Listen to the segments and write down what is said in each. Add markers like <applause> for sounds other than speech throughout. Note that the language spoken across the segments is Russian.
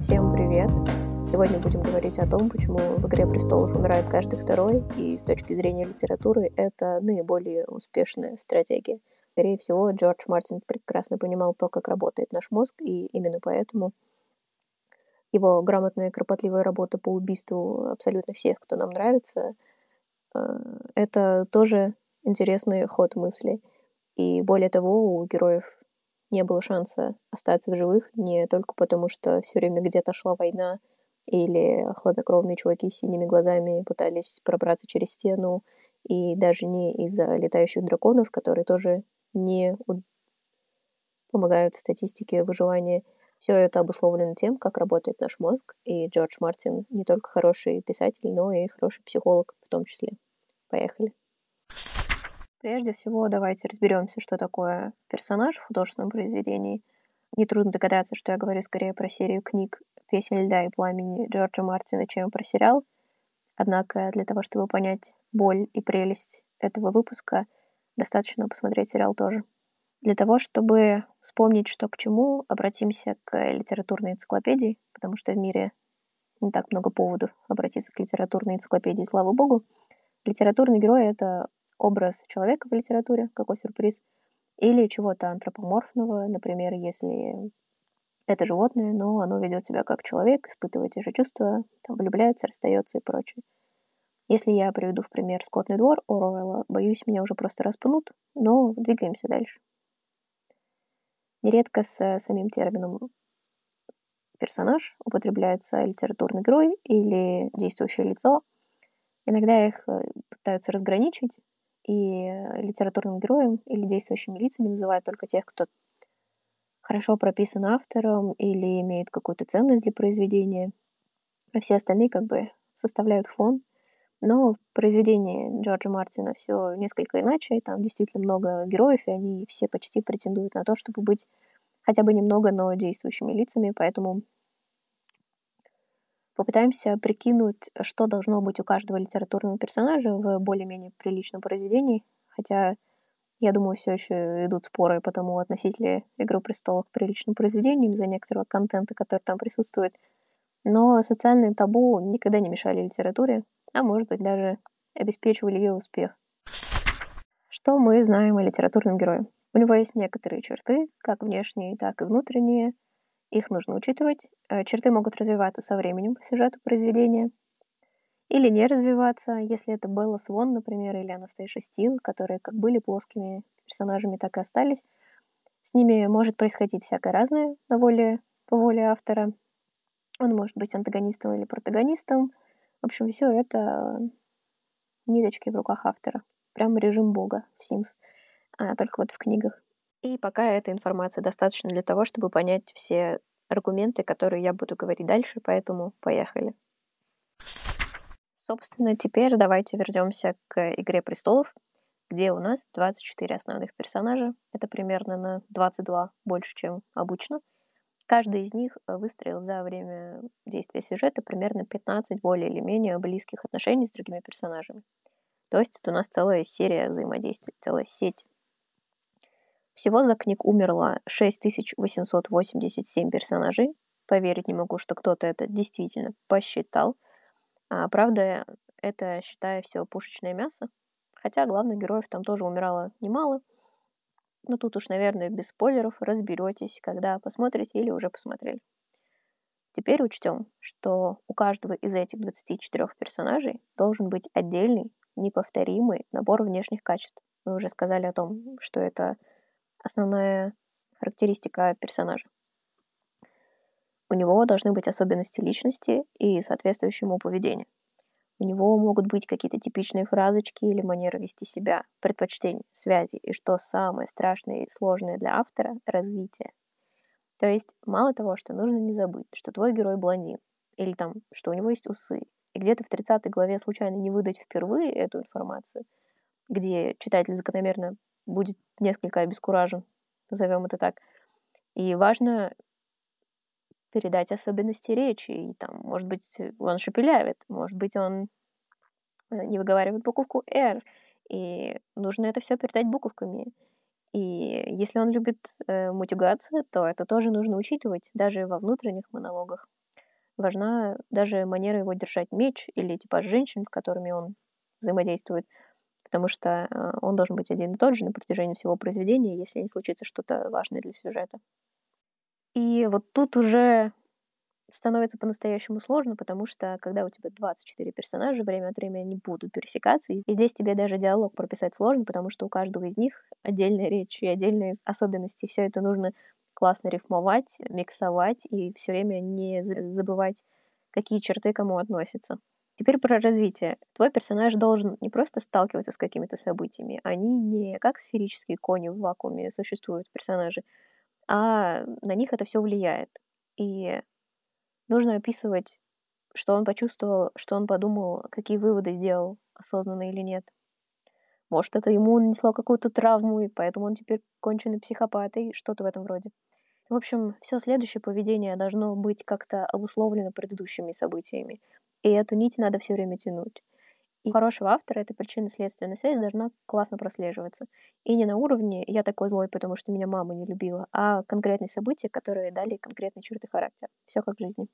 Всем привет! Сегодня будем говорить о том, почему в «Игре престолов» умирает каждый второй, и с точки зрения литературы это наиболее успешная стратегия. Скорее всего, Джордж Мартин прекрасно понимал то, как работает наш мозг, и именно поэтому его грамотная и кропотливая работа по убийству абсолютно всех, кто нам нравится, э, это тоже интересный ход мысли. И более того, у героев не было шанса остаться в живых не только потому, что все время где-то шла война, или хладнокровные чуваки с синими глазами пытались пробраться через стену, и даже не из-за летающих драконов, которые тоже не помогают в статистике выживания. Все это обусловлено тем, как работает наш мозг, и Джордж Мартин не только хороший писатель, но и хороший психолог в том числе. Поехали. Прежде всего, давайте разберемся, что такое персонаж в художественном произведении. Нетрудно догадаться, что я говорю скорее про серию книг «Песня льда и пламени» Джорджа Мартина, чем про сериал. Однако для того, чтобы понять боль и прелесть этого выпуска, достаточно посмотреть сериал тоже. Для того, чтобы вспомнить, что к чему, обратимся к литературной энциклопедии, потому что в мире не так много поводов обратиться к литературной энциклопедии, слава богу. Литературный герой — это образ человека в литературе, какой сюрприз, или чего-то антропоморфного, например, если это животное, но оно ведет себя как человек, испытывает те же чувства, там, влюбляется, расстается и прочее. Если я приведу в пример «Скотный двор» Оруэлла, боюсь, меня уже просто распнут, но двигаемся дальше. Нередко с самим термином персонаж употребляется литературный герой или действующее лицо. Иногда их э, пытаются разграничить, и литературным героем или действующими лицами называют только тех, кто хорошо прописан автором или имеет какую-то ценность для произведения, а все остальные как бы составляют фон. Но в произведении Джорджа Мартина все несколько иначе, и там действительно много героев, и они все почти претендуют на то, чтобы быть хотя бы немного, но действующими лицами, поэтому Попытаемся прикинуть, что должно быть у каждого литературного персонажа в более-менее приличном произведении, хотя, я думаю, все еще идут споры по тому, относить ли «Игру престолов» к приличным произведениям из-за некоторого контента, который там присутствует. Но социальные табу никогда не мешали литературе, а может быть даже обеспечивали ее успех. Что мы знаем о литературном герое? У него есть некоторые черты, как внешние, так и внутренние – их нужно учитывать. Э, черты могут развиваться со временем по сюжету произведения или не развиваться, если это Белла Свон, например, или Анастейша Стил, которые как были плоскими персонажами, так и остались. С ними может происходить всякое разное на воле, по воле автора. Он может быть антагонистом или протагонистом. В общем, все это ниточки в руках автора. Прям режим бога в Sims, а только вот в книгах. И пока эта информация достаточно для того, чтобы понять все аргументы, которые я буду говорить дальше, поэтому поехали. Собственно, теперь давайте вернемся к «Игре престолов», где у нас 24 основных персонажа. Это примерно на 22 больше, чем обычно. Каждый из них выстроил за время действия сюжета примерно 15 более или менее близких отношений с другими персонажами. То есть это у нас целая серия взаимодействий, целая сеть всего за книг умерло 6887 персонажей. Поверить не могу, что кто-то это действительно посчитал. А, правда, это, считая все пушечное мясо. Хотя главных героев там тоже умирало немало. Но тут уж, наверное, без спойлеров разберетесь, когда посмотрите или уже посмотрели. Теперь учтем, что у каждого из этих 24 персонажей должен быть отдельный, неповторимый набор внешних качеств. Мы уже сказали о том, что это основная характеристика персонажа. У него должны быть особенности личности и соответствующее ему поведение. У него могут быть какие-то типичные фразочки или манеры вести себя, предпочтения, связи и, что самое страшное и сложное для автора, развитие. То есть мало того, что нужно не забыть, что твой герой блондин, или там, что у него есть усы, и где-то в 30 главе случайно не выдать впервые эту информацию, где читатель закономерно будет несколько обескуражен, назовем это так. И важно передать особенности речи. И там, может быть, он шепелявит, может быть, он э, не выговаривает буковку «р», и нужно это все передать буковками. И если он любит э, мутигаться, то это тоже нужно учитывать даже во внутренних монологах. Важна даже манера его держать меч или типаж женщин, с которыми он взаимодействует, потому что э, он должен быть один и тот же на протяжении всего произведения, если не случится что-то важное для сюжета. И вот тут уже становится по-настоящему сложно, потому что когда у тебя 24 персонажа, время от времени они будут пересекаться, и здесь тебе даже диалог прописать сложно, потому что у каждого из них отдельная речь и отдельные особенности. Все это нужно классно рифмовать, миксовать и все время не забывать, какие черты кому относятся. Теперь про развитие. Твой персонаж должен не просто сталкиваться с какими-то событиями, они не как сферические кони в вакууме существуют персонажи, а на них это все влияет. И Нужно описывать, что он почувствовал, что он подумал, какие выводы сделал, осознанно или нет. Может, это ему нанесло какую-то травму, и поэтому он теперь конченый психопат и что-то в этом роде. В общем, все следующее поведение должно быть как-то обусловлено предыдущими событиями. И эту нить надо все время тянуть. У хорошего автора эта причинно-следственная связь должна классно прослеживаться. И не на уровне «я такой злой, потому что меня мама не любила», а конкретные события, которые дали конкретные черты характера. Все как в жизни.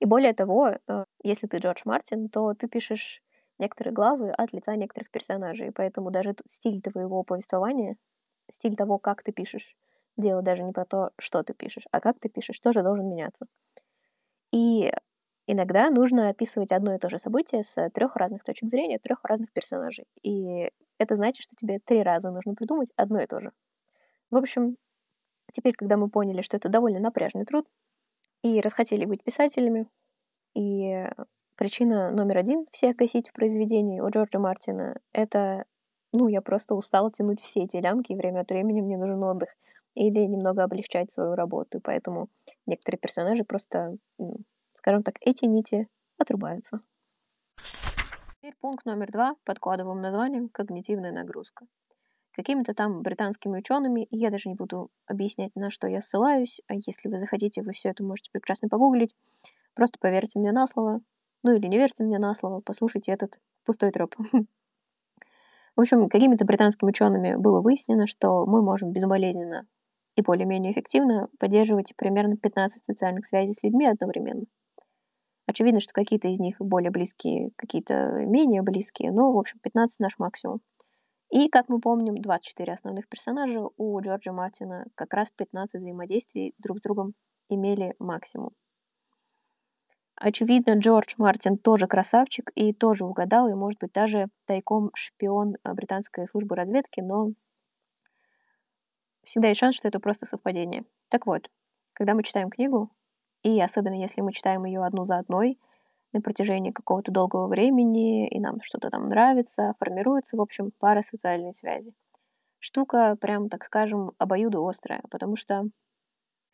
И более того, э, если ты Джордж Мартин, то ты пишешь некоторые главы от лица некоторых персонажей, поэтому даже стиль твоего повествования, стиль того, как ты пишешь, дело даже не про то, что ты пишешь, а как ты пишешь, тоже должен меняться. И Иногда нужно описывать одно и то же событие с трех разных точек зрения, трех разных персонажей. И это значит, что тебе три раза нужно придумать одно и то же. В общем, теперь, когда мы поняли, что это довольно напряжный труд, и расхотели быть писателями, и причина номер один всех гасить в произведении у Джорджа Мартина — это, ну, я просто устала тянуть все эти лямки, и время от времени мне нужен отдых или немного облегчать свою работу, и поэтому некоторые персонажи просто скажем так, эти нити отрубаются. Теперь пункт номер два под кодовым названием «Когнитивная нагрузка». Какими-то там британскими учеными, я даже не буду объяснять, на что я ссылаюсь, а если вы захотите, вы все это можете прекрасно погуглить. Просто поверьте мне на слово, ну или не верьте мне на слово, послушайте этот пустой троп. <laughs> В общем, какими-то британскими учеными было выяснено, что мы можем безболезненно и более-менее эффективно поддерживать примерно 15 социальных связей с людьми одновременно. Очевидно, что какие-то из них более близкие, какие-то менее близкие, но, в общем, 15 наш максимум. И, как мы помним, 24 основных персонажа у Джорджа Мартина как раз 15 взаимодействий друг с другом имели максимум. Очевидно, Джордж Мартин тоже красавчик и тоже угадал, и, может быть, даже тайком шпион э, британской службы разведки, но всегда есть шанс, что это просто совпадение. Так вот, когда мы читаем книгу, и особенно если мы читаем ее одну за одной на протяжении какого-то долгого времени, и нам что-то там нравится, формируется, в общем, пара социальной связи. Штука, прям, так скажем, обоюдоострая, потому что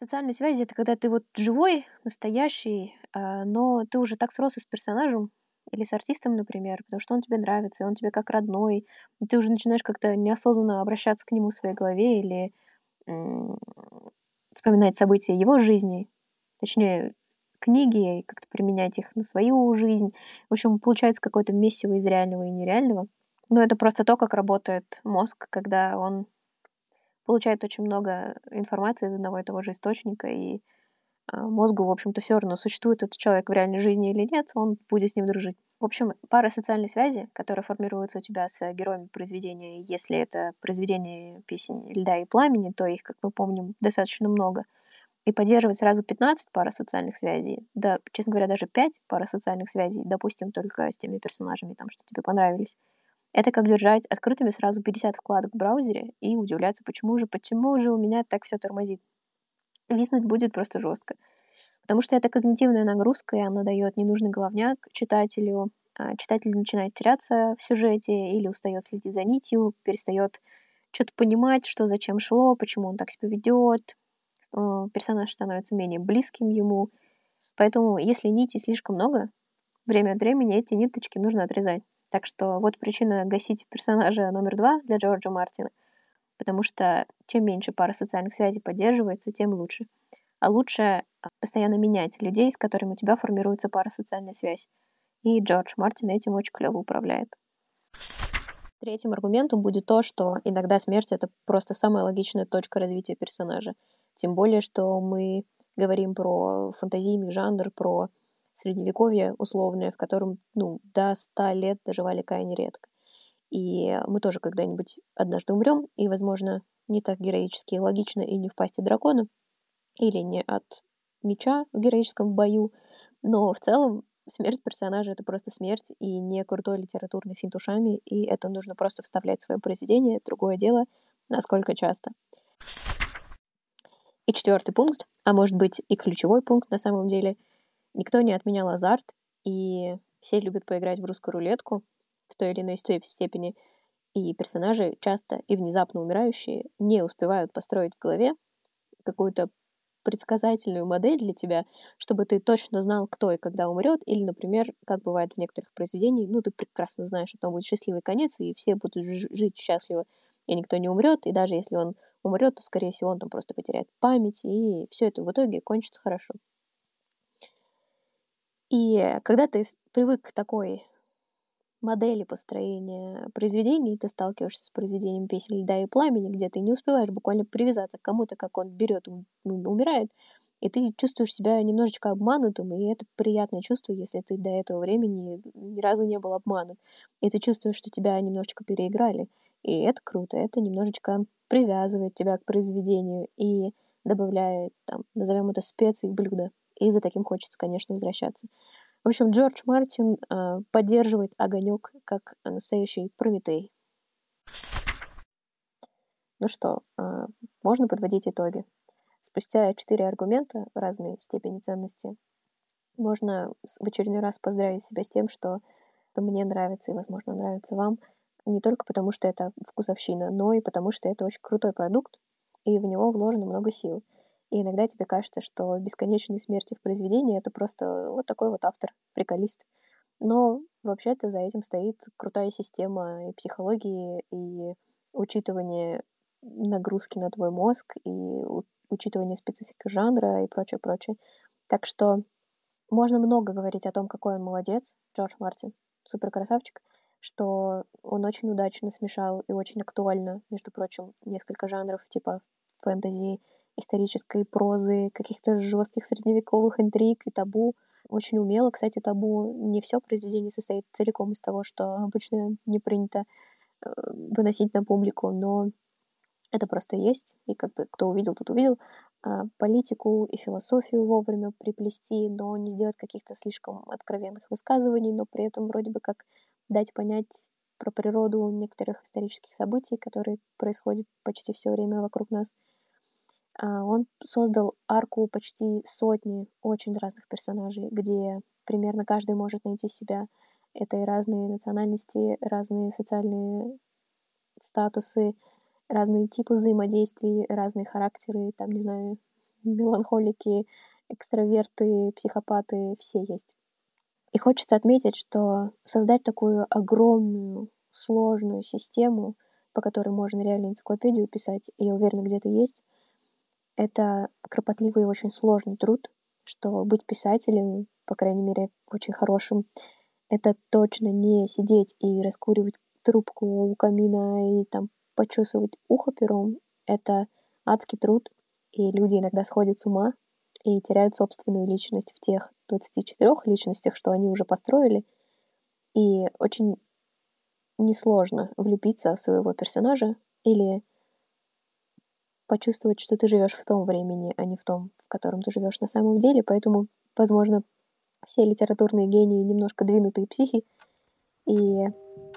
социальные связи — это когда ты вот живой, настоящий, а, но ты уже так сросся с персонажем, или с артистом, например, потому что он тебе нравится, и он тебе как родной, и ты уже начинаешь как-то неосознанно обращаться к нему в своей голове или вспоминать события его жизни, точнее, книги, и как-то применять их на свою жизнь. В общем, получается какое-то месиво из реального и нереального. Но это просто то, как работает мозг, когда он получает очень много информации из одного и того же источника, и а, мозгу, в общем-то, все равно, существует этот человек в реальной жизни или нет, он будет с ним дружить. В общем, пара социальной связи, которая формируется у тебя с героями произведения, если это произведение песен «Льда и пламени», то их, как мы помним, достаточно много — и поддерживать сразу 15 парасоциальных связей, да, честно говоря, даже 5 парасоциальных связей, допустим, только с теми персонажами, там, что тебе понравились, это как держать открытыми сразу 50 вкладок в браузере и удивляться, почему же, почему же у меня так все тормозит. Виснуть будет просто жестко. Потому что это когнитивная нагрузка, и она дает ненужный головняк читателю. А читатель начинает теряться в сюжете или устает следить за нитью, перестает что-то понимать, что зачем шло, почему он так себя ведет, персонаж становится менее близким ему. Поэтому, если нитей слишком много, время от времени эти ниточки нужно отрезать. Так что вот причина гасить персонажа номер два для Джорджа Мартина. Потому что чем меньше пара социальных связей поддерживается, тем лучше. а лучше а, постоянно менять людей, с которыми у тебя формируется парасоциальная связь. И Джордж Мартин этим очень клево управляет. Третьим аргументом будет то, что иногда смерть — это просто самая логичная точка развития персонажа. Тем более, что мы говорим про фантазийный жанр, про средневековье условное, в котором, ну, до ста лет доживали крайне редко. И мы тоже когда-нибудь однажды умрем, и, возможно, не так героически и логично и не в пасти дракона, или не от меча в героическом бою, но в целом смерть персонажа — это просто смерть, и не крутой литературный финт ушами, и это нужно просто вставлять в свое произведение. Другое дело, насколько часто. И четвертый пункт, а может быть и ключевой пункт на самом деле, никто не отменял азарт, и все любят поиграть в русскую рулетку в той или иной степени, и персонажи, часто и внезапно умирающие, не успевают построить в голове какую-то предсказательную модель для тебя, чтобы ты точно знал, кто и когда умрет, или, например, как бывает в некоторых произведениях, ну, ты прекрасно знаешь, что там будет счастливый конец, и все будут жить счастливо, и никто не умрет, и даже если он умрет, то, скорее всего, он там просто потеряет память, и все это в итоге кончится хорошо. И когда ты привык к такой модели построения произведений, ты сталкиваешься с произведением песен льда и пламени, где ты не успеваешь буквально привязаться к кому-то, как он берет, умирает, и ты чувствуешь себя немножечко обманутым, и это приятное чувство, если ты до этого времени ни разу не был обманут. И ты чувствуешь, что тебя немножечко переиграли. И это круто, это немножечко привязывает тебя к произведению и добавляет, там, назовем это специи в блюдо. И за таким хочется, конечно, возвращаться. В общем, Джордж Мартин э, поддерживает огонек как настоящий Прометей. Ну что, э, можно подводить итоги. Спустя четыре аргумента разной степени ценности можно в очередной раз поздравить себя с тем, что, мне нравится и, возможно, нравится вам, не только потому, что это вкусовщина, но и потому, что это очень крутой продукт, и в него вложено много сил. И иногда тебе кажется, что бесконечные смерти в произведении — это просто вот такой вот автор, приколист. Но вообще-то за этим стоит крутая система и психологии, и учитывание нагрузки на твой мозг, и учитывание специфики жанра и прочее, прочее. Так что можно много говорить о том, какой он молодец, Джордж Мартин, супер красавчик, что он очень удачно смешал и очень актуально, между прочим, несколько жанров типа фэнтези, исторической прозы, каких-то жестких средневековых интриг и табу. Очень умело, кстати, табу. Не все произведение состоит целиком из того, что обычно не принято э, выносить на публику, но это просто есть, и как бы кто увидел, тот увидел. А политику и философию вовремя приплести, но не сделать каких-то слишком откровенных высказываний, но при этом вроде бы как дать понять про природу некоторых исторических событий, которые происходят почти все время вокруг нас — а, он создал арку почти сотни очень разных персонажей, где примерно каждый может найти себя. Это и разные национальности, разные социальные статусы, разные типы взаимодействий, разные характеры, там, не знаю, <laughs> меланхолики, экстраверты, психопаты, все есть. И хочется отметить, что создать такую огромную, сложную систему, по которой можно реально энциклопедию писать, я уверена, где-то есть, это кропотливый и очень сложный труд, что быть писателем, по крайней мере, очень хорошим, это точно не сидеть и раскуривать трубку у камина и там почесывать ухо пером. Это адский труд, и люди иногда сходят с ума и теряют собственную личность в тех 24 личностях, что они уже построили. И очень несложно влюбиться в своего персонажа или почувствовать, что ты живешь в том времени, а не в том, в котором ты живешь на самом деле. Поэтому, возможно, все литературные гении немножко двинутые психи, и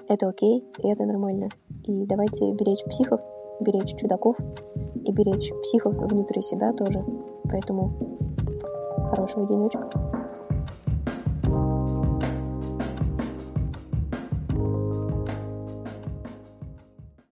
это окей, и это нормально. И давайте беречь психов, беречь чудаков и беречь психов внутри себя тоже. Поэтому хорошего денечка.